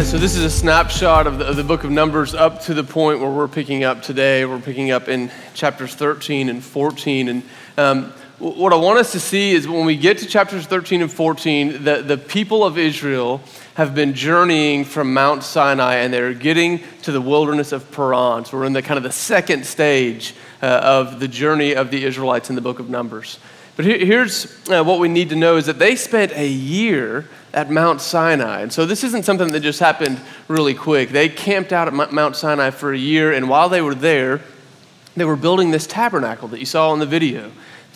right, so this is a snapshot of the, of the, book of Numbers up to the point where we're picking up today. We're picking up in chapters 13 and 14. And um, what I want us to see is when we get to chapters 13 and 14, the, the people of Israel have been journeying from Mount Sinai and they're getting to the wilderness of Paran. So we're in the kind of the second stage uh, of the journey of the Israelites in the book of Numbers. But here, here's uh, what we need to know is that they spent a year at Mount Sinai. And so this isn't something that just happened really quick. They camped out at Mount Sinai for a year, and while they were there, they were building this tabernacle that you saw in the video.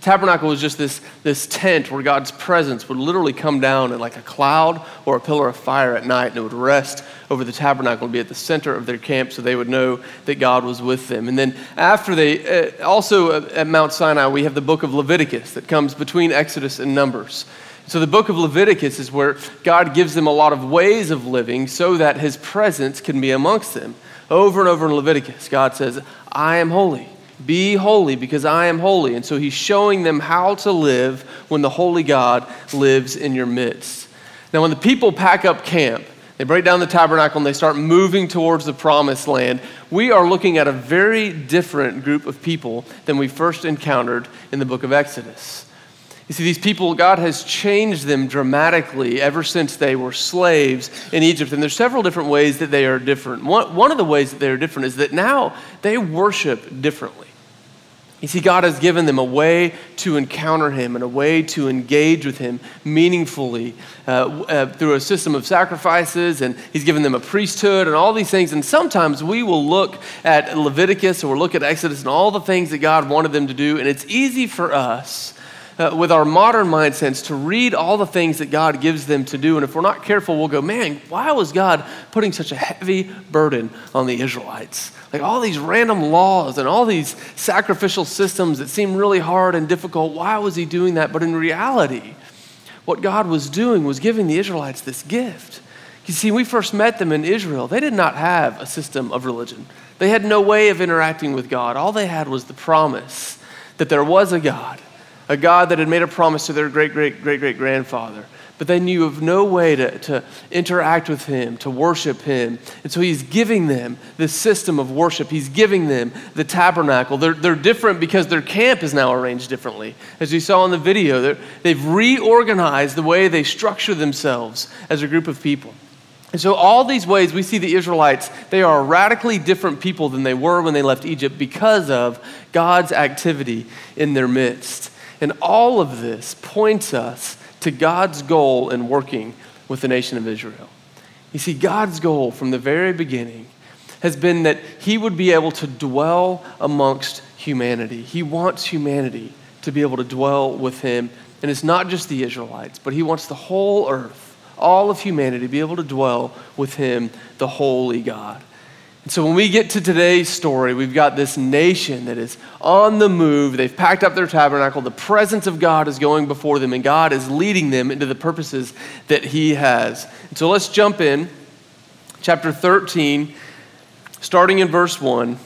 Tabernacle was just this, this tent where God's presence would literally come down in like a cloud or a pillar of fire at night, and it would rest over the tabernacle and be at the center of their camp so they would know that God was with them. And then after they, uh, also at Mount Sinai, we have the book of Leviticus that comes between Exodus and Numbers. So, the book of Leviticus is where God gives them a lot of ways of living so that his presence can be amongst them. Over and over in Leviticus, God says, I am holy. Be holy because I am holy. And so he's showing them how to live when the holy God lives in your midst. Now, when the people pack up camp, they break down the tabernacle and they start moving towards the promised land. We are looking at a very different group of people than we first encountered in the book of Exodus. You see, these people, God has changed them dramatically ever since they were slaves in Egypt. And there's several different ways that they are different. One, one of the ways that they are different is that now they worship differently. You see, God has given them a way to encounter Him and a way to engage with Him meaningfully uh, uh, through a system of sacrifices, and He's given them a priesthood and all these things. And sometimes we will look at Leviticus or look at Exodus and all the things that God wanted them to do, and it's easy for us uh, with our modern mindsets to read all the things that God gives them to do. And if we're not careful, we'll go, man, why was God putting such a heavy burden on the Israelites? Like all these random laws and all these sacrificial systems that seem really hard and difficult. Why was He doing that? But in reality, what God was doing was giving the Israelites this gift. You see, we first met them in Israel. They did not have a system of religion. They had no way of interacting with God. All they had was the promise that there was a God a God that had made a promise to their great, great, great, great grandfather. But they knew of no way to, to interact with him, to worship him. And so he's giving them this system of worship. He's giving them the tabernacle. They're, they're different because their camp is now arranged differently. As you saw in the video, they've reorganized the way they structure themselves as a group of people. And so, all these ways, we see the Israelites, they are radically different people than they were when they left Egypt because of God's activity in their midst. And all of this points us to God's goal in working with the nation of Israel. You see, God's goal from the very beginning has been that He would be able to dwell amongst humanity. He wants humanity to be able to dwell with Him. And it's not just the Israelites, but He wants the whole earth, all of humanity, to be able to dwell with Him, the holy God. And so when we get to today's story, we've got this nation that is on the move. They've packed up their tabernacle. The presence of God is going before them, and God is leading them into the purposes that He has. And so let's jump in. Chapter 13, starting in verse 1.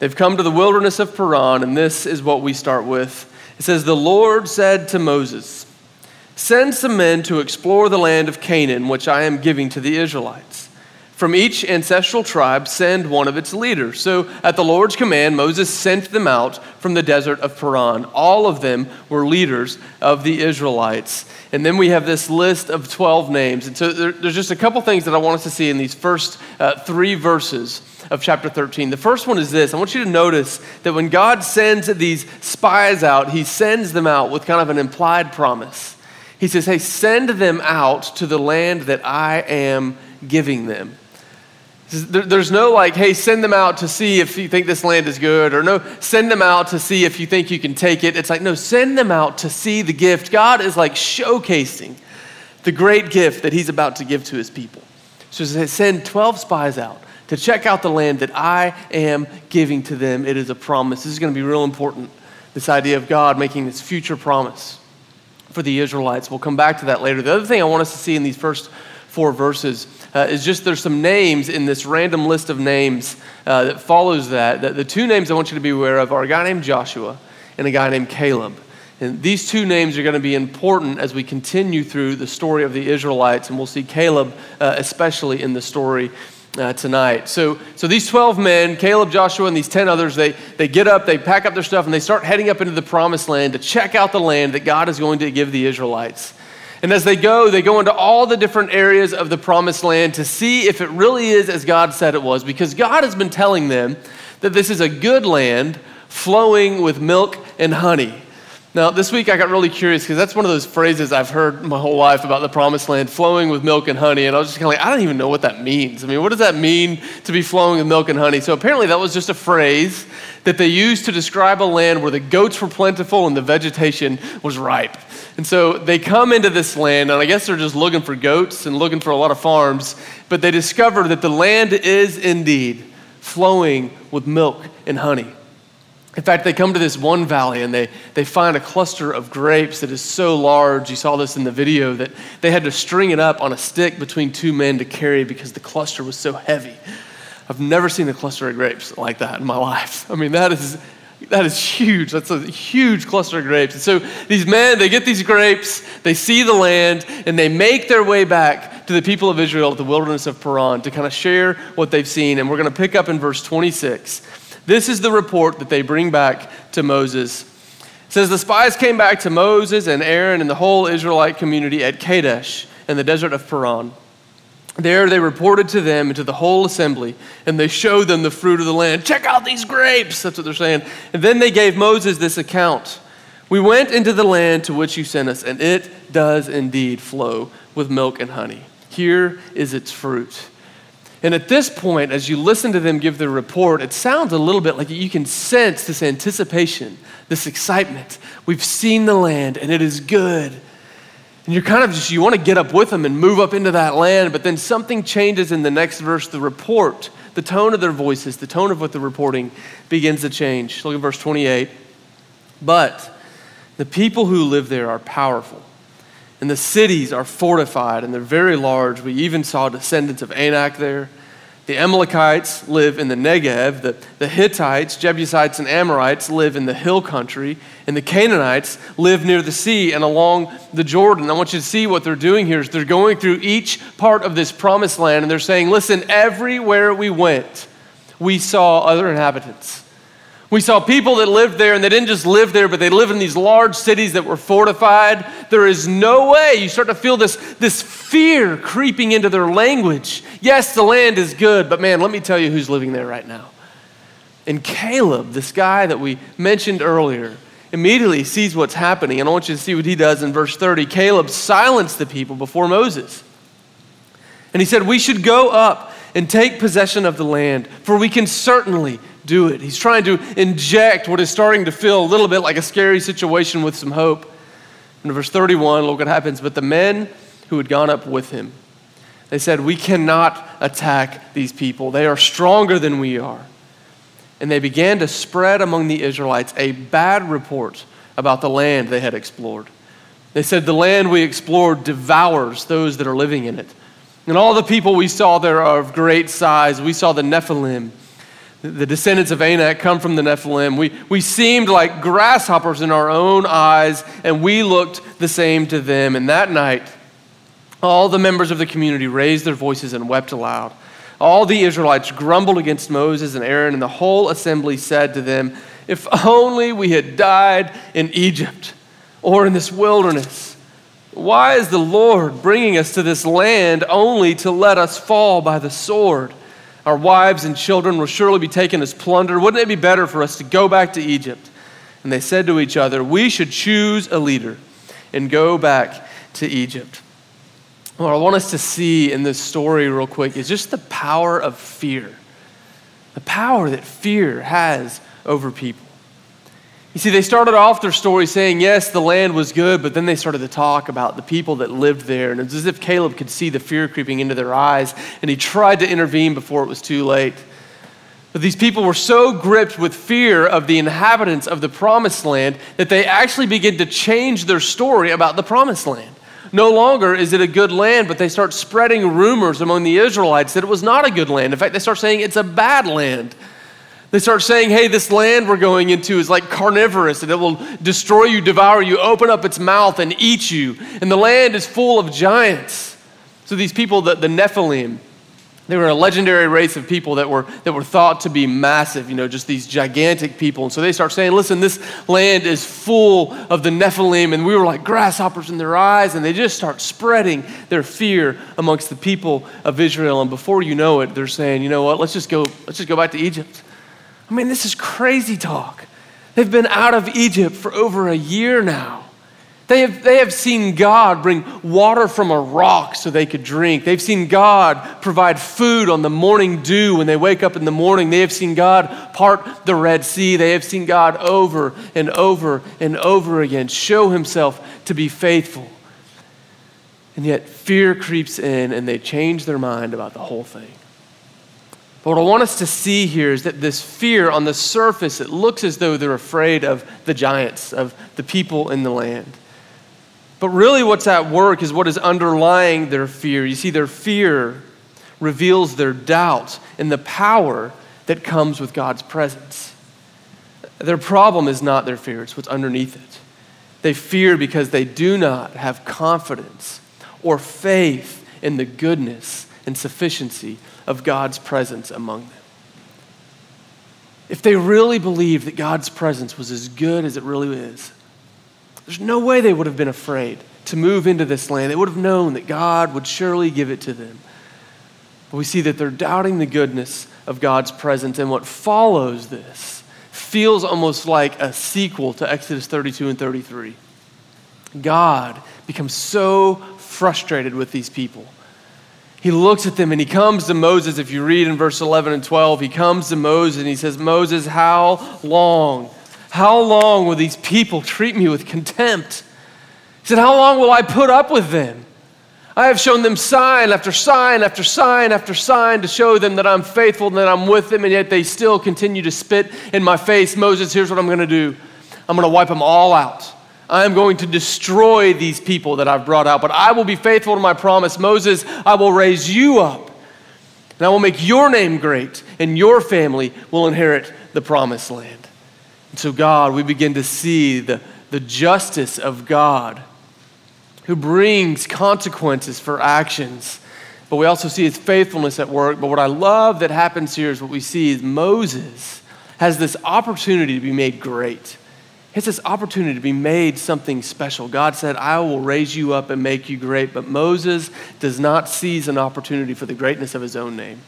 They've come to the wilderness of Paran, and this is what we start with. It says, The Lord said to Moses, Send some men to explore the land of Canaan, which I am giving to the Israelites. From each ancestral tribe, send one of its leaders. So, at the Lord's command, Moses sent them out from the desert of Paran. All of them were leaders of the Israelites. And then we have this list of 12 names. And so, there, there's just a couple things that I want us to see in these first uh, three verses of chapter 13. The first one is this I want you to notice that when God sends these spies out, he sends them out with kind of an implied promise. He says, Hey, send them out to the land that I am giving them. There's no like, hey, send them out to see if you think this land is good, or no, send them out to see if you think you can take it. It's like, no, send them out to see the gift. God is like showcasing the great gift that He's about to give to His people. So send 12 spies out to check out the land that I am giving to them. It is a promise. This is going to be real important. This idea of God making this future promise for the Israelites. We'll come back to that later. The other thing I want us to see in these first four verses uh, is just there's some names in this random list of names uh, that follows that. The, the two names I want you to be aware of are a guy named Joshua and a guy named Caleb. And these two names are going to be important as we continue through the story of the Israelites, and we'll see Caleb uh, especially in the story uh, tonight. So, so these 12 men, Caleb, Joshua, and these 10 others, they, they get up, they pack up their stuff, and they start heading up into the promised land to check out the land that God is going to give the Israelites. And as they go, they go into all the different areas of the promised land to see if it really is as God said it was, because God has been telling them that this is a good land flowing with milk and honey. Now, this week I got really curious because that's one of those phrases I've heard my whole life about the promised land flowing with milk and honey. And I was just kind of like, I don't even know what that means. I mean, what does that mean to be flowing with milk and honey? So apparently that was just a phrase that they used to describe a land where the goats were plentiful and the vegetation was ripe. And so they come into this land, and I guess they're just looking for goats and looking for a lot of farms, but they discover that the land is indeed flowing with milk and honey. In fact, they come to this one valley and they, they find a cluster of grapes that is so large. You saw this in the video that they had to string it up on a stick between two men to carry because the cluster was so heavy. I've never seen a cluster of grapes like that in my life. I mean, that is, that is huge. That's a huge cluster of grapes. And so these men, they get these grapes, they see the land, and they make their way back to the people of Israel at the wilderness of Paran to kind of share what they've seen. And we're going to pick up in verse 26. This is the report that they bring back to Moses. It says the spies came back to Moses and Aaron and the whole Israelite community at Kadesh in the desert of Paran. There they reported to them and to the whole assembly, and they showed them the fruit of the land. Check out these grapes, that's what they're saying. And then they gave Moses this account We went into the land to which you sent us, and it does indeed flow with milk and honey. Here is its fruit. And at this point, as you listen to them give their report, it sounds a little bit like you can sense this anticipation, this excitement. We've seen the land and it is good. And you're kind of just, you want to get up with them and move up into that land, but then something changes in the next verse. The report, the tone of their voices, the tone of what they're reporting begins to change. Look at verse 28. But the people who live there are powerful and the cities are fortified and they're very large. We even saw descendants of Anak there. The Amalekites live in the Negev. The, the Hittites, Jebusites, and Amorites live in the hill country. And the Canaanites live near the sea and along the Jordan. I want you to see what they're doing here is they're going through each part of this promised land and they're saying, listen, everywhere we went, we saw other inhabitants. We saw people that lived there, and they didn't just live there, but they lived in these large cities that were fortified. There is no way. You start to feel this, this fear creeping into their language. Yes, the land is good, but man, let me tell you who's living there right now. And Caleb, this guy that we mentioned earlier, immediately sees what's happening. And I want you to see what he does in verse 30. Caleb silenced the people before Moses. And he said, We should go up and take possession of the land, for we can certainly do it. He's trying to inject what is starting to feel a little bit like a scary situation with some hope. In verse 31, look what happens. But the men who had gone up with him, they said, We cannot attack these people. They are stronger than we are. And they began to spread among the Israelites a bad report about the land they had explored. They said, The land we explored devours those that are living in it. And all the people we saw there are of great size. We saw the Nephilim the descendants of Anak come from the Nephilim. We, we seemed like grasshoppers in our own eyes, and we looked the same to them. And that night, all the members of the community raised their voices and wept aloud. All the Israelites grumbled against Moses and Aaron, and the whole assembly said to them, If only we had died in Egypt or in this wilderness. Why is the Lord bringing us to this land only to let us fall by the sword? Our wives and children will surely be taken as plunder. Wouldn't it be better for us to go back to Egypt? And they said to each other, We should choose a leader and go back to Egypt. What I want us to see in this story, real quick, is just the power of fear. The power that fear has over people. You see, they started off their story saying, yes, the land was good, but then they started to talk about the people that lived there. And it's as if Caleb could see the fear creeping into their eyes, and he tried to intervene before it was too late. But these people were so gripped with fear of the inhabitants of the promised land that they actually begin to change their story about the promised land. No longer is it a good land, but they start spreading rumors among the Israelites that it was not a good land. In fact, they start saying it's a bad land. They start saying, hey, this land we're going into is like carnivorous and it will destroy you, devour you, open up its mouth and eat you. And the land is full of giants. So these people, the, the Nephilim, they were a legendary race of people that were, that were thought to be massive, you know, just these gigantic people. And so they start saying, listen, this land is full of the Nephilim. And we were like grasshoppers in their eyes. And they just start spreading their fear amongst the people of Israel. And before you know it, they're saying, you know what, let's just go, let's just go back to Egypt. I mean, this is crazy talk. They've been out of Egypt for over a year now. They have, they have seen God bring water from a rock so they could drink. They've seen God provide food on the morning dew when they wake up in the morning. They have seen God part the Red Sea. They have seen God over and over and over again show himself to be faithful. And yet fear creeps in and they change their mind about the whole thing. But what I want us to see here is that this fear on the surface, it looks as though they're afraid of the giants, of the people in the land. But really, what's at work is what is underlying their fear. You see, their fear reveals their doubt in the power that comes with God's presence. Their problem is not their fear, it's what's underneath it. They fear because they do not have confidence or faith in the goodness and sufficiency of God's presence among them. If they really believed that God's presence was as good as it really is, there's no way they would have been afraid to move into this land. They would have known that God would surely give it to them. But we see that they're doubting the goodness of God's presence, and what follows this feels almost like a sequel to Exodus 32 and 33. God becomes so frustrated with these people. He looks at them and he comes to Moses. If you read in verse 11 and 12, he comes to Moses and he says, Moses, how long how long will these people treat me with contempt? He said, How long will I put up with them? I have shown them sign after sign after sign after sign to show them that I'm faithful and that I'm with them, and yet they still continue to spit in my face. Moses, here's what I'm going to do I'm going to wipe them all out. I am going to destroy these people that I've brought out, but I will be faithful to my promise. Moses, I will raise you up, and I will make your name great, and your family will inherit the promised land. And so, God, we begin to see the, the justice of God who brings consequences for actions. But we also see his faithfulness at work. But what I love that happens here is what we see is Moses has this opportunity to be made great. Has this opportunity to be made something special. God said, I will raise you up and make you great. But Moses does not seize an opportunity for the greatness of his own name.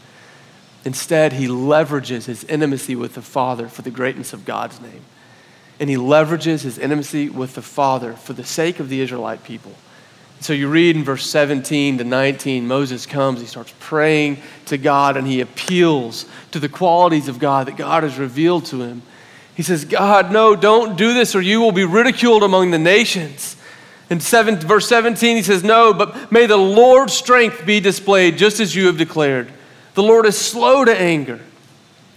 Instead, he leverages his intimacy with the Father for the greatness of God's name. And he leverages his intimacy with the Father for the sake of the Israelite people. So you read in verse 17 to 19, Moses comes, he starts praying to God, and he appeals to the qualities of God that God has revealed to him. He says, God, no, don't do this, or you will be ridiculed among the nations. In seven, verse 17, he says, No, but may the Lord's strength be displayed just as you have declared. The Lord is slow to anger,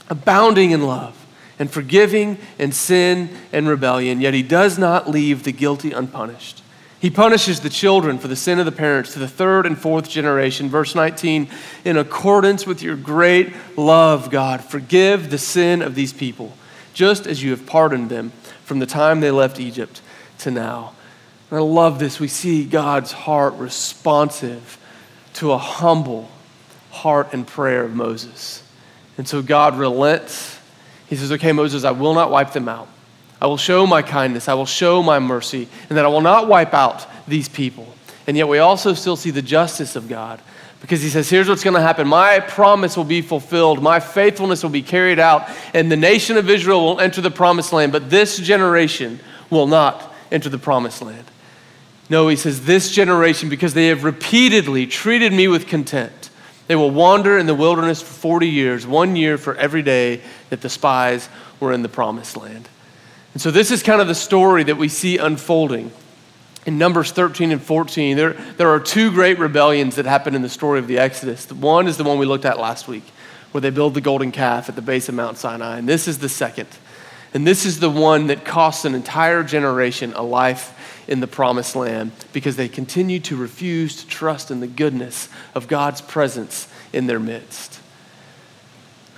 abounding in love, and forgiving in sin and rebellion, yet he does not leave the guilty unpunished. He punishes the children for the sin of the parents to the third and fourth generation. Verse 19, in accordance with your great love, God, forgive the sin of these people, just as you have pardoned them from the time they left Egypt to now. And I love this. We see God's heart responsive to a humble, heart and prayer of Moses. And so God relents. He says, Okay, Moses, I will not wipe them out. I will show my kindness. I will show my mercy, and that I will not wipe out these people. And yet, we also still see the justice of God because he says, Here's what's going to happen. My promise will be fulfilled, my faithfulness will be carried out, and the nation of Israel will enter the promised land, but this generation will not enter the promised land. No, he says, This generation, because they have repeatedly treated me with contempt they will wander in the wilderness for 40 years, one year for every day that the spies were in the promised land. And so, this is kind of the story that we see unfolding. In Numbers 13 and 14, there, there are two great rebellions that happen in the story of the Exodus. One is the one we looked at last week, where they build the golden calf at the base of Mount Sinai. And this is the second. And this is the one that costs an entire generation a life in the promised land because they continue to refuse to trust in the goodness of God's presence in their midst.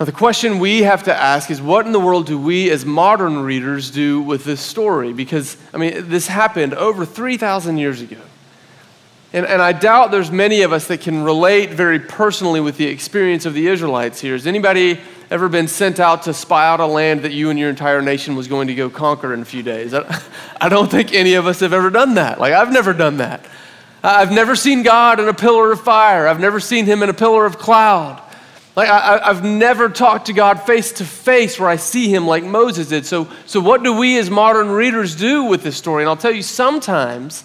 Now, the question we have to ask is what in the world do we as modern readers do with this story? Because, I mean, this happened over 3,000 years ago. And, and I doubt there's many of us that can relate very personally with the experience of the Israelites here. Has anybody ever been sent out to spy out a land that you and your entire nation was going to go conquer in a few days? I, I don't think any of us have ever done that. Like, I've never done that. I've never seen God in a pillar of fire, I've never seen him in a pillar of cloud. Like, I, have never talked to God face to face where I see him like Moses did. So, so, what do we as modern readers do with this story? And I'll tell you, sometimes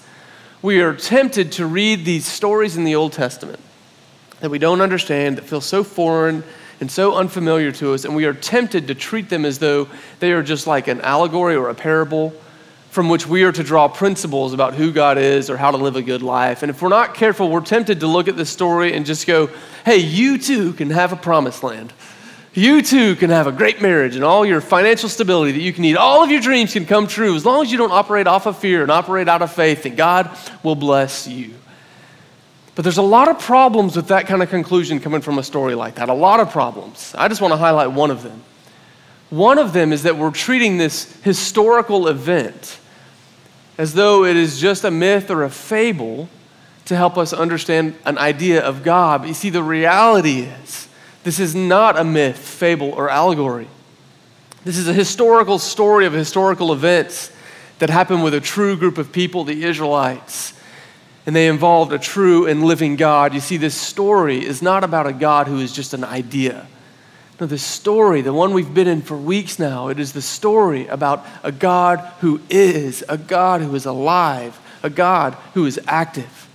we are tempted to read these stories in the Old Testament that we don't understand, that feel so foreign and so unfamiliar to us, and we are tempted to treat them as though they are just like an allegory or a parable from which we are to draw principles about who God is or how to live a good life. And if we're not careful, we're tempted to look at this story and just go, hey, you too can have a promised land. You too can have a great marriage and all your financial stability that you can need. All of your dreams can come true as long as you don't operate off of fear and operate out of faith, and God will bless you. But there's a lot of problems with that kind of conclusion coming from a story like that. A lot of problems. I just want to highlight one of them. One of them is that we're treating this historical event as though it is just a myth or a fable to help us understand an idea of God. But you see, the reality is this is not a myth, fable, or allegory. This is a historical story of historical events that happened with a true group of people, the Israelites. And they involved a true and living God. You see, this story is not about a God who is just an idea. No, the story, the one we've been in for weeks now, it is the story about a God who is, a God who is alive, a God who is active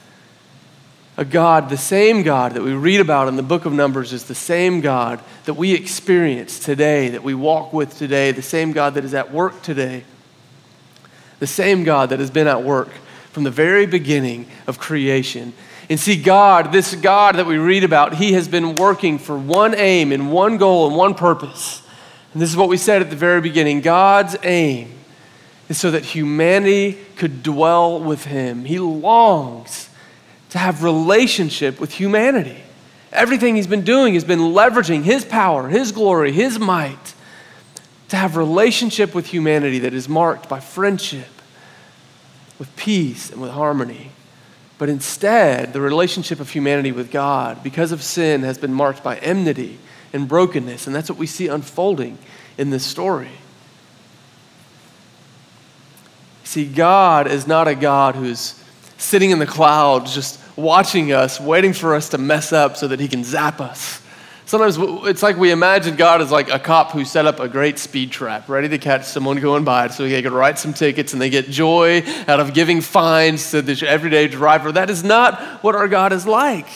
a God, the same God that we read about in the book of Numbers is the same God that we experience today, that we walk with today, the same God that is at work today, the same God that has been at work from the very beginning of creation. And see, God, this God that we read about, He has been working for one aim and one goal and one purpose. And this is what we said at the very beginning God's aim is so that humanity could dwell with Him. He longs to have relationship with humanity. Everything he's been doing has been leveraging his power, his glory, his might to have relationship with humanity that is marked by friendship, with peace, and with harmony. But instead, the relationship of humanity with God, because of sin, has been marked by enmity and brokenness. And that's what we see unfolding in this story. See, God is not a God who's sitting in the clouds just watching us, waiting for us to mess up so that he can zap us. Sometimes it's like we imagine God as like a cop who set up a great speed trap, ready to catch someone going by it so they could write some tickets and they get joy out of giving fines to the everyday driver. That is not what our God is like.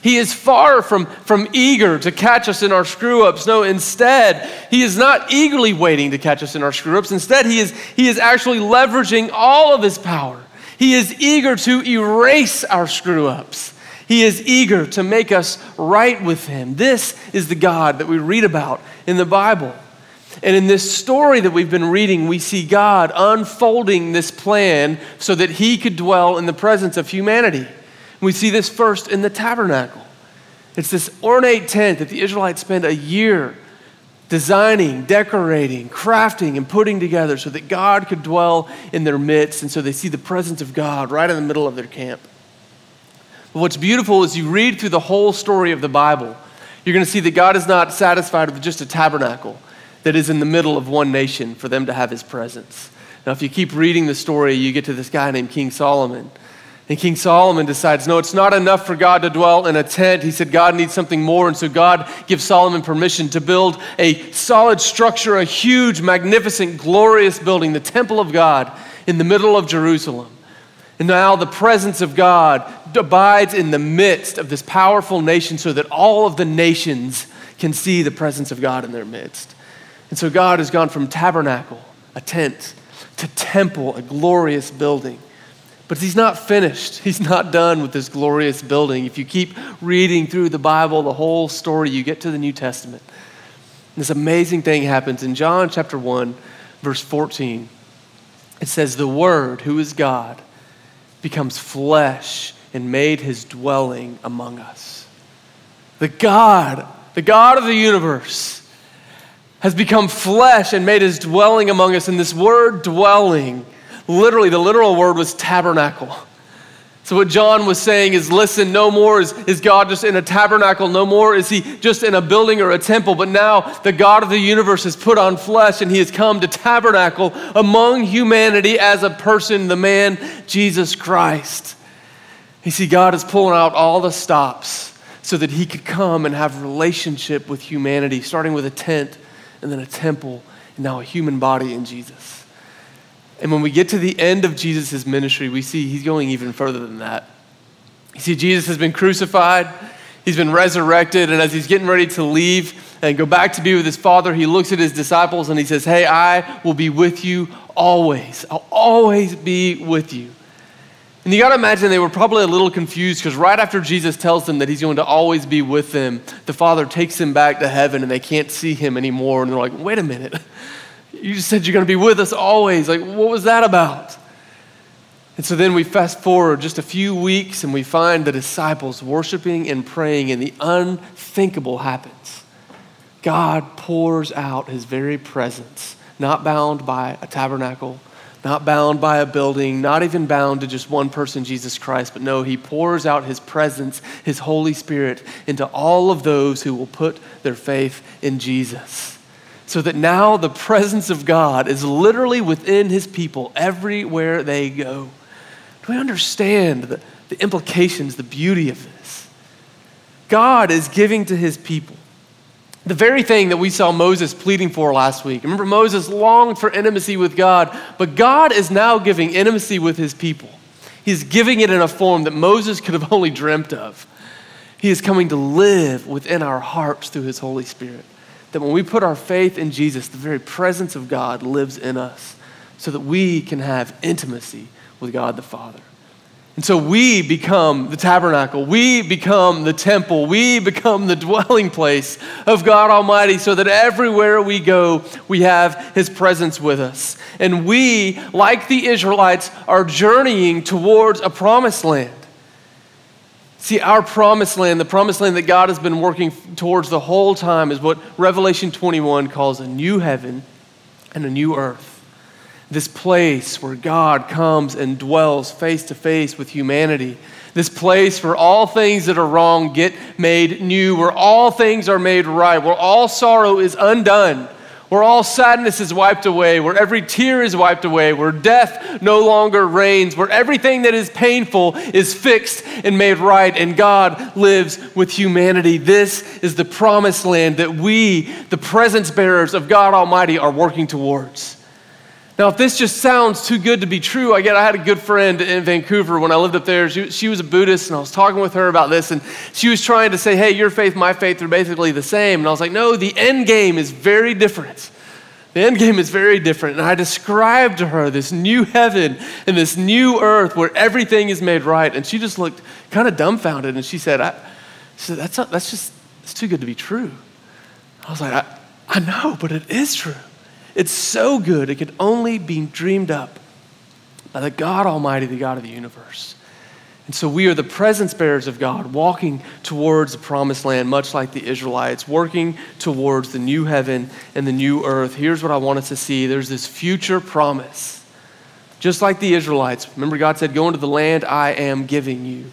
He is far from, from eager to catch us in our screw ups. No, instead, He is not eagerly waiting to catch us in our screw ups. Instead, he is, he is actually leveraging all of His power he is eager to erase our screw ups. He is eager to make us right with Him. This is the God that we read about in the Bible. And in this story that we've been reading, we see God unfolding this plan so that He could dwell in the presence of humanity. We see this first in the tabernacle. It's this ornate tent that the Israelites spent a year designing, decorating, crafting, and putting together so that God could dwell in their midst. And so they see the presence of God right in the middle of their camp. But what's beautiful is you read through the whole story of the Bible, you're going to see that God is not satisfied with just a tabernacle that is in the middle of one nation for them to have his presence. Now, if you keep reading the story, you get to this guy named King Solomon. And King Solomon decides, no, it's not enough for God to dwell in a tent. He said God needs something more. And so God gives Solomon permission to build a solid structure, a huge, magnificent, glorious building, the temple of God in the middle of Jerusalem. And now the presence of God abides in the midst of this powerful nation so that all of the nations can see the presence of God in their midst. And so God has gone from tabernacle, a tent, to temple, a glorious building. But he's not finished. He's not done with this glorious building. If you keep reading through the Bible, the whole story, you get to the New Testament. This amazing thing happens in John chapter 1, verse 14. It says, The Word, who is God, becomes flesh and made his dwelling among us. The God the God of the universe, has become flesh and made his dwelling among us. And this word dwelling, literally, the literal word was tabernacle. So, what John was saying is listen, no more is, is God just in a tabernacle, no more is he just in a building or a temple, but now the God of the universe has put on flesh and he has come to tabernacle among humanity as a person, the man Jesus Christ. You see, God is pulling out all the stops so that he could come and have relationship with humanity, starting with a tent and then a temple and now a human body in Jesus. And when we get to the end of Jesus' ministry, we see he's going even further than that. You see, Jesus has been crucified, he's been resurrected, and as he's getting ready to leave and go back to be with his Father, he looks at his disciples and he says, Hey, I will be with you always. I'll always be with you. And you got to imagine they were probably a little confused because right after Jesus tells them that he's going to always be with them, the Father takes him back to heaven and they can't see him anymore. And they're like, wait a minute. You just said you're going to be with us always. Like, what was that about? And so then we fast forward just a few weeks and we find the disciples worshiping and praying, and the unthinkable happens. God pours out his very presence, not bound by a tabernacle, not bound by a building, not even bound to just one person, Jesus Christ, but no, he pours out his presence, his Holy Spirit, into all of those who will put their faith in Jesus so that now the presence of God is literally within his people everywhere they go. Do we understand the, the implications, the beauty of this? God is giving to his people the very thing that we saw Moses pleading for last week. Remember, Moses longed for intimacy with God, but God is now giving intimacy with his people. He's giving it in a form that Moses could have only dreamt of. He is coming to live within our hearts through his Holy Spirit that when we put our faith in Jesus, the very presence of God lives in us so that we can have intimacy with God the Father. And so we become the tabernacle, we become the temple, we become the dwelling place of God Almighty so that everywhere we go, we have His presence with us. And we, like the Israelites, are journeying towards a promised land. See, our promised land, the promised land that God has been working towards the whole time, is what Revelation 21 calls a new heaven and a new earth. This place where God comes and dwells face to face with humanity. This place where all things that are wrong get made new, where all things are made right, where all sorrow is undone where all sadness is wiped away, where every tear is wiped away, where death no longer reigns, where everything that is painful is fixed and made right, and God lives with humanity. This is the promised land that we, the presence bearers of God Almighty, are working towards. Now, if this just sounds too good to be true, I get I had a good friend in Vancouver when I lived up there. She, she was a Buddhist, and I was talking with her about this, and she was trying to say, hey, your faith, my faith are basically the same. And I was like, no, the end game is very different. The end game is very different. And I described to her this new heaven and this new earth where everything is made right. And she just looked kind of dumbfounded, and she said, I, she said that's, not, that's just, it's too good to be true. I was like, I, I know, but it is true. It's so good, it could only be dreamed up by the God Almighty, the God of the universe. And so we are the presence bearers of God, walking towards the promised land, much like the Israelites, working towards the new heaven and the new earth. Here's what I want us to see there's this future promise. Just like the Israelites, remember, God said, Go into the land I am giving you.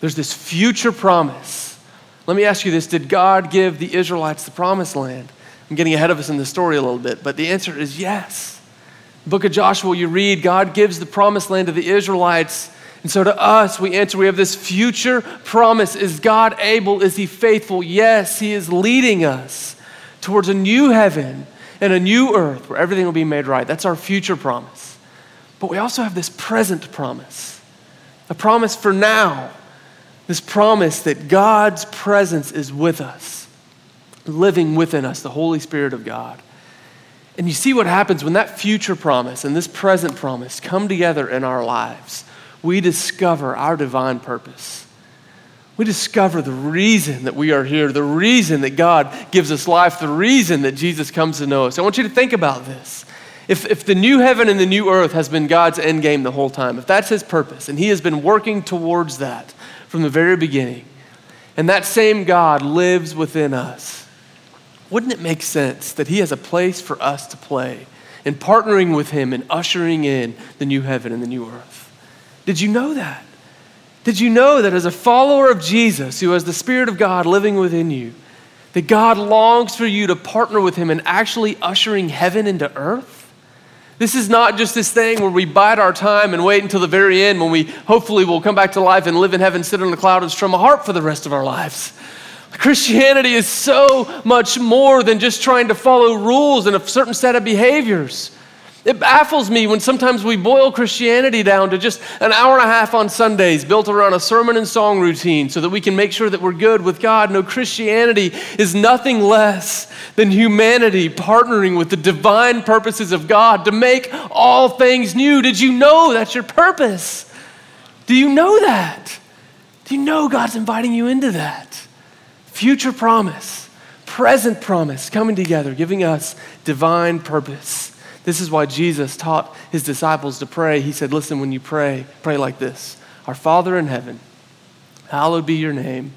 There's this future promise. Let me ask you this Did God give the Israelites the promised land? I'm getting ahead of us in the story a little bit, but the answer is yes. book of Joshua, you read, God gives the promised land to the Israelites. And so to us, we answer, we have this future promise. Is God able? Is He faithful? Yes, He is leading us towards a new heaven and a new earth where everything will be made right. That's our future promise. But we also have this present promise, a promise for now, this promise that God's presence is with us living within us, the Holy Spirit of God. And you see what happens when that future promise and this present promise come together in our lives. We discover our divine purpose. We discover the reason that we are here, the reason that God gives us life, the reason that Jesus comes to know us. I want you to think about this. If, if the new heaven and the new earth has been God's end game the whole time, if that's his purpose, and he has been working towards that from the very beginning, and that same God lives within us, wouldn't it make sense that He has a place for us to play in partnering with Him and ushering in the new heaven and the new earth? Did you know that? Did you know that as a follower of Jesus, who has the Spirit of God living within you, that God longs for you to partner with Him in actually ushering heaven into earth? This is not just this thing where we bide our time and wait until the very end when we hopefully will come back to life and live in heaven, sit on a cloud, and strum a harp for the rest of our lives. Christianity is so much more than just trying to follow rules and a certain set of behaviors. It baffles me when sometimes we boil Christianity down to just an hour and a half on Sundays built around a sermon and song routine so that we can make sure that we're good with God. No, Christianity is nothing less than humanity partnering with the divine purposes of God to make all things new. Did you know that's your purpose? Do you know that? Do you know God's inviting you into that? Future promise, present promise coming together, giving us divine purpose. This is why Jesus taught his disciples to pray. He said, Listen, when you pray, pray like this Our Father in heaven, hallowed be your name.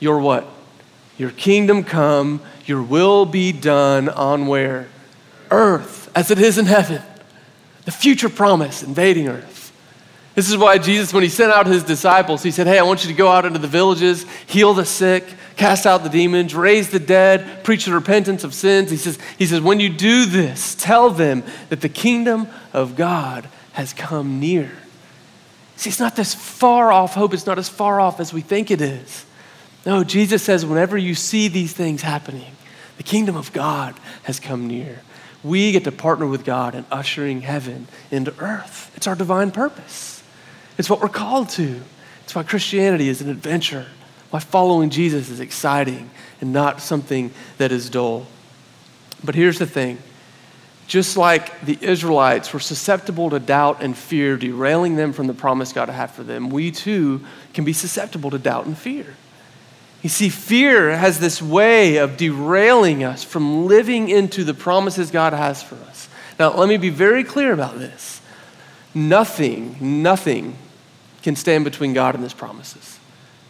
Your what? Your kingdom come, your will be done on where? Earth, as it is in heaven. The future promise invading earth. This is why Jesus, when he sent out his disciples, he said, Hey, I want you to go out into the villages, heal the sick, cast out the demons, raise the dead, preach the repentance of sins. He says, he says, when you do this, tell them that the kingdom of God has come near. See, it's not this far off hope, it's not as far off as we think it is. No, Jesus says, whenever you see these things happening, the kingdom of God has come near. We get to partner with God in ushering heaven into earth. It's our divine purpose. It's what we're called to. It's why Christianity is an adventure why following Jesus is exciting and not something that is dull. But here's the thing just like the Israelites were susceptible to doubt and fear, derailing them from the promise God had for them, we too can be susceptible to doubt and fear. You see, fear has this way of derailing us from living into the promises God has for us. Now, let me be very clear about this. Nothing, nothing can stand between God and his promises.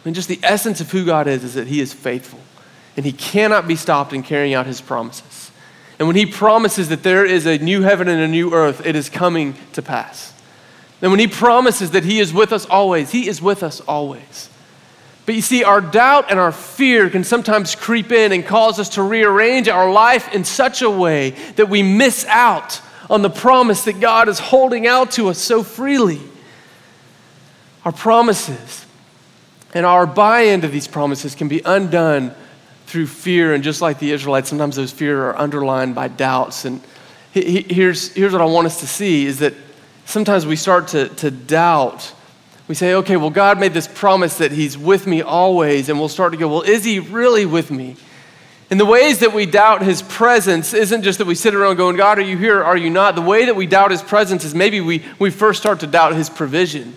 I mean, just the essence of who God is is that He is faithful and He cannot be stopped in carrying out His promises. And when He promises that there is a new heaven and a new earth, it is coming to pass. And when He promises that He is with us always, He is with us always. But you see, our doubt and our fear can sometimes creep in and cause us to rearrange our life in such a way that we miss out on the promise that God is holding out to us so freely. Our promises and our buy into these promises can be undone through fear. And just like the Israelites, sometimes those fear are underlined by doubts. And here's, here's what I want us to see is that sometimes we start to, to doubt. We say, okay, well, God made this promise that He's with me always. And we'll start to go, well, is He really with me? And the ways that we doubt His presence isn't just that we sit around going, God, are you here? Are you not? The way that we doubt His presence is maybe we, we first start to doubt His provision.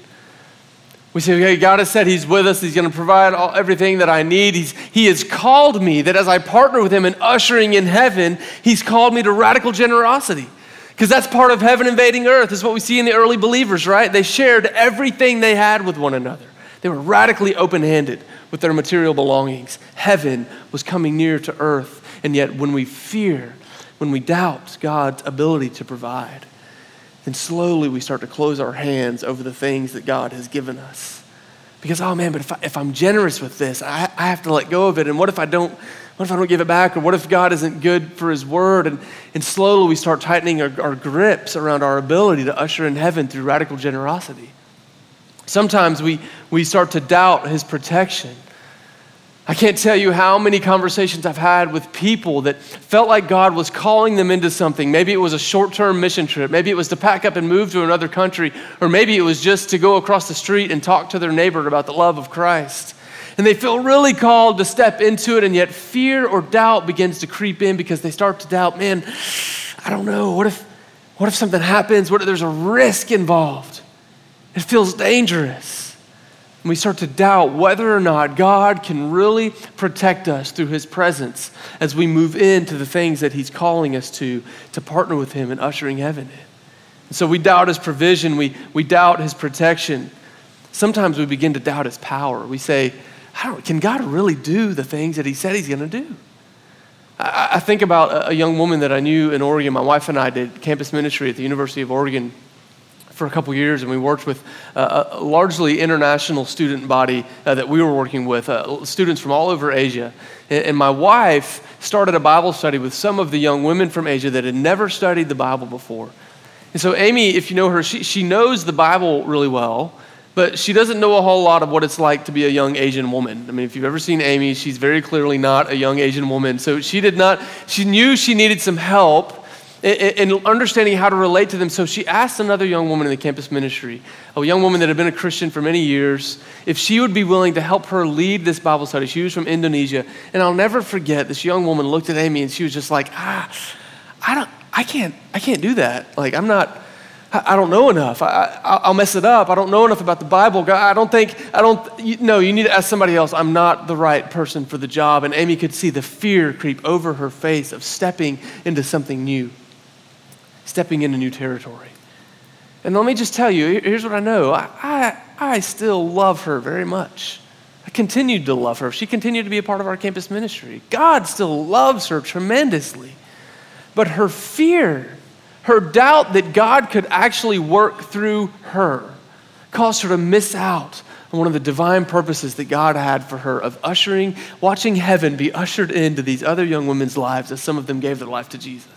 We say, okay, God has said He's with us. He's going to provide all, everything that I need. He's, he has called me that as I partner with Him in ushering in heaven, He's called me to radical generosity. Because that's part of heaven invading earth. Is what we see in the early believers, right? They shared everything they had with one another. They were radically open handed with their material belongings. Heaven was coming near to earth. And yet, when we fear, when we doubt God's ability to provide, then slowly we start to close our hands over the things that God has given us. Because, oh man, but if, I, if I'm generous with this, I, I have to let go of it. And what if I don't? What if I don't give it back? Or what if God isn't good for his word? And, and slowly we start tightening our, our grips around our ability to usher in heaven through radical generosity. Sometimes we, we start to doubt his protection. I can't tell you how many conversations I've had with people that felt like God was calling them into something. Maybe it was a short term mission trip. Maybe it was to pack up and move to another country. Or maybe it was just to go across the street and talk to their neighbor about the love of Christ. And they feel really called to step into it, and yet fear or doubt begins to creep in because they start to doubt man, I don't know. What if, what if something happens? What if there's a risk involved? It feels dangerous. And we start to doubt whether or not God can really protect us through his presence as we move into the things that he's calling us to, to partner with him in ushering heaven in. And so we doubt his provision, we, we doubt his protection. Sometimes we begin to doubt his power. We say, can God really do the things that He said He's going to do? I, think about a young woman that I knew in Oregon. My wife and I did campus ministry at the University of Oregon for a couple years, and we worked with uh, a largely international student body uh, that we were working with, uh, students from all over Asia. And, and, my wife started a Bible study with some of the young women from Asia that had never studied the Bible before. And so, Amy, if you know her, she, she knows the Bible really well, but she doesn't know a whole lot of what it's like to be a young Asian woman. I mean, if you've ever seen Amy, she's very clearly not a young Asian woman. So, she did not, she knew she needed some help in understanding how to relate to them. So she asked another young woman in the campus ministry, a young woman that had been a Christian for many years, if she would be willing to help her lead this Bible study. She was from Indonesia. And I'll never forget this young woman looked at Amy and she was just like, ah, I don't, I can't, I can't do that. Like, I'm not, I don't know enough. I, will mess it up. I don't know enough about the Bible. God, I don't think, I don't, you, no, you need to ask somebody else. I'm not the right person for the job. And Amy could see the fear creep over her face of stepping into something new stepping into new territory. And let me just tell you here's what I know I, I, I still love her very much. I continued to love her. She continued to be a part of our campus ministry. God still loves her tremendously. But her fear, her doubt that God could actually work through her, caused her to miss out on one of the divine purposes that God had for her of ushering, watching heaven be ushered into these other young women's lives as some of them gave their life to Jesus.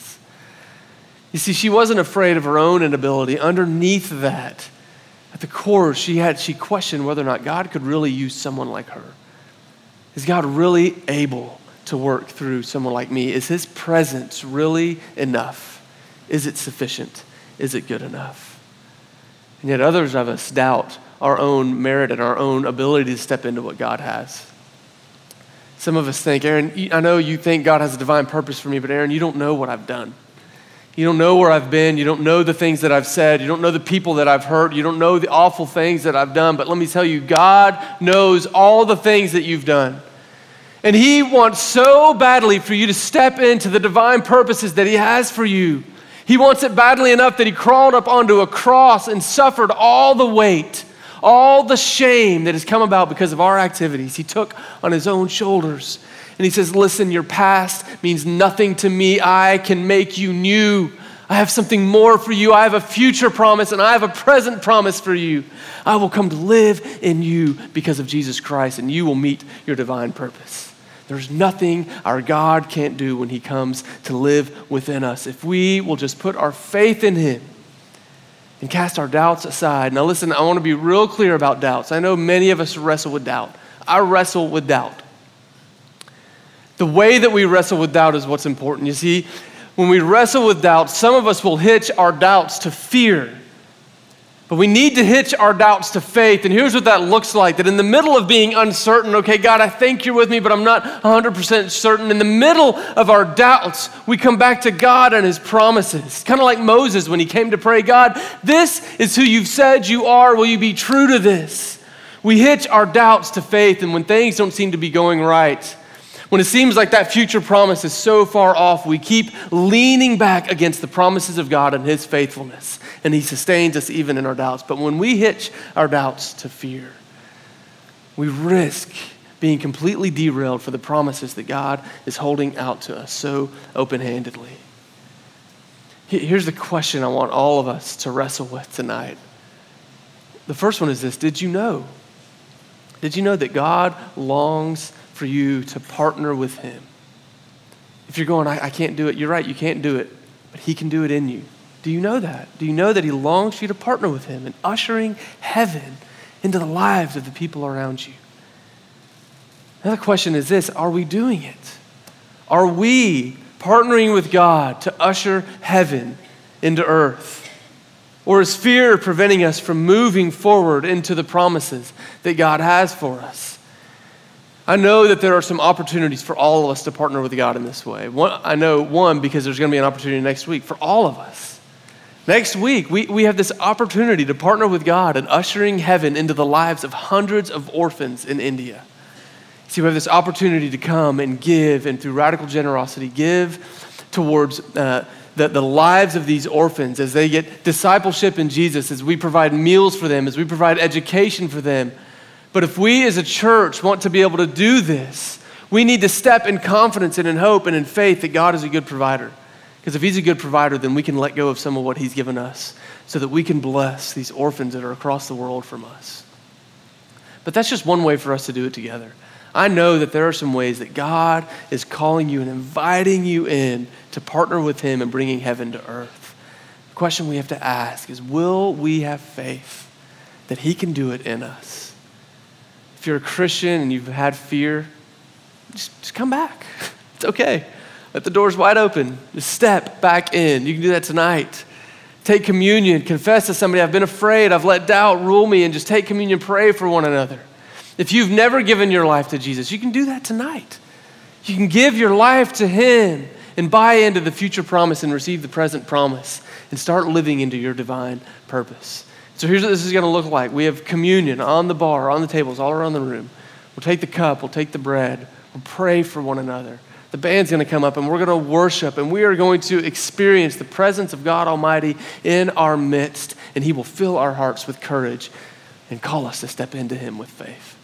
You see, she wasn't afraid of her own inability. Underneath that, at the core, she had she questioned whether or not God could really use someone like her. Is God really able to work through someone like me? Is his presence really enough? Is it sufficient? Is it good enough? And yet others of us doubt our own merit and our own ability to step into what God has. Some of us think, Aaron, I know you think God has a divine purpose for me, but Aaron, you don't know what I've done. You don't know where I've been. You don't know the things that I've said. You don't know the people that I've hurt. You don't know the awful things that I've done. But let me tell you, God knows all the things that you've done. And He wants so badly for you to step into the divine purposes that He has for you. He wants it badly enough that He crawled up onto a cross and suffered all the weight, all the shame that has come about because of our activities. He took on His own shoulders and he says, Listen, your past means nothing to me. I can make you new. I have something more for you. I have a future promise and I have a present promise for you. I will come to live in you because of Jesus Christ, and you will meet your divine purpose. There's nothing our God can't do when He comes to live within us. If we will just put our faith in Him and cast our doubts aside. Now, listen, I want to be real clear about doubts. I know many of us wrestle with doubt. I wrestle with doubt. The way that we wrestle with doubt is what's important. You see, when we wrestle with doubt, some of us will hitch our doubts to fear. But we need to hitch our doubts to faith. And here's what that looks like that in the middle of being uncertain, okay, God, I think you're with me, but I'm not 100% certain. In the middle of our doubts, we come back to God and his promises. Kind of like Moses when he came to pray, God, this is who you've said you are. Will you be true to this? We hitch our doubts to faith. And when things don't seem to be going right, when it seems like that future promise is so far off, we keep leaning back against the promises of God and His faithfulness, and He sustains us even in our doubts. But when we hitch our doubts to fear, we risk being completely derailed for the promises that God is holding out to us so open handedly. Here's the question I want all of us to wrestle with tonight. The first one is this Did you know? Did you know that God longs for you to partner with Him. If you're going, I, I can't do it, you're right, you can't do it, but He can do it in you. Do you know that? Do you know that He longs for you to partner with Him in ushering heaven into the lives of the people around you? Another question is this Are we doing it? Are we partnering with God to usher heaven into earth? Or is fear preventing us from moving forward into the promises that God has for us? I know that there are some opportunities for all of us to partner with God in this way. One, I know one because there's going to be an opportunity next week for all of us. Next week, we, we have this opportunity to partner with God in ushering heaven into the lives of hundreds of orphans in India. See, we have this opportunity to come and give, and through radical generosity, give towards uh, the, the lives of these orphans as they get discipleship in Jesus, as we provide meals for them, as we provide education for them But if we as a church want to be able to do this, we need to step in confidence and in hope and in faith that God is a good provider. Because if He's a good provider, then we can let go of some of what He's given us so that we can bless these orphans that are across the world from us. But that's just one way for us to do it together. I know that there are some ways that God is calling you and inviting you in to partner with Him in bringing heaven to earth. The question we have to ask is will we have faith that He can do it in us? You're a Christian and you've had fear, just, just come back. It's okay. Let the doors wide open. Just step back in. You can do that tonight. Take communion. Confess to somebody, I've been afraid. I've let doubt rule me. And just take communion. Pray for one another. If you've never given your life to Jesus, you can do that tonight. You can give your life to Him and buy into the future promise and receive the present promise and start living into your divine purpose. So here's what this is going to look like. We have communion on the bar, on the tables, all around the room. We'll take the cup, we'll take the bread, we'll pray for one another. The band's going to come up and we're going to worship and we are going to experience the presence of God Almighty in our midst and He will fill our hearts with courage and call us to step into Him with faith.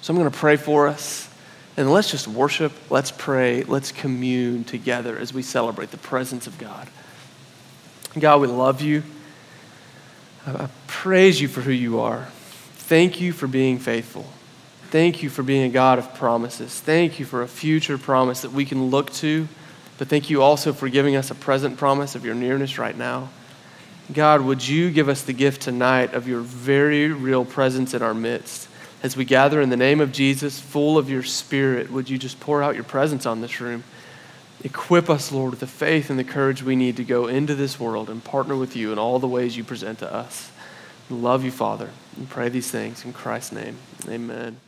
So I'm going to pray for us. And let's just worship, let's pray, let's commune together as we celebrate the presence of God. God, we love you. I praise you for who you are. Thank you for being faithful. Thank you for being a God of promises. Thank you for a future promise that we can look to. But thank you also for giving us a present promise of your nearness right now. God, would you give us the gift tonight of your very real presence in our midst? as we gather in the name of Jesus, full of your spirit, would you just pour out your presence on this room? Equip us, Lord, with the faith and the courage we need to go into this world and partner with you in all the ways you present to us. We love you, Father. We pray these things in Christ's name. Amen.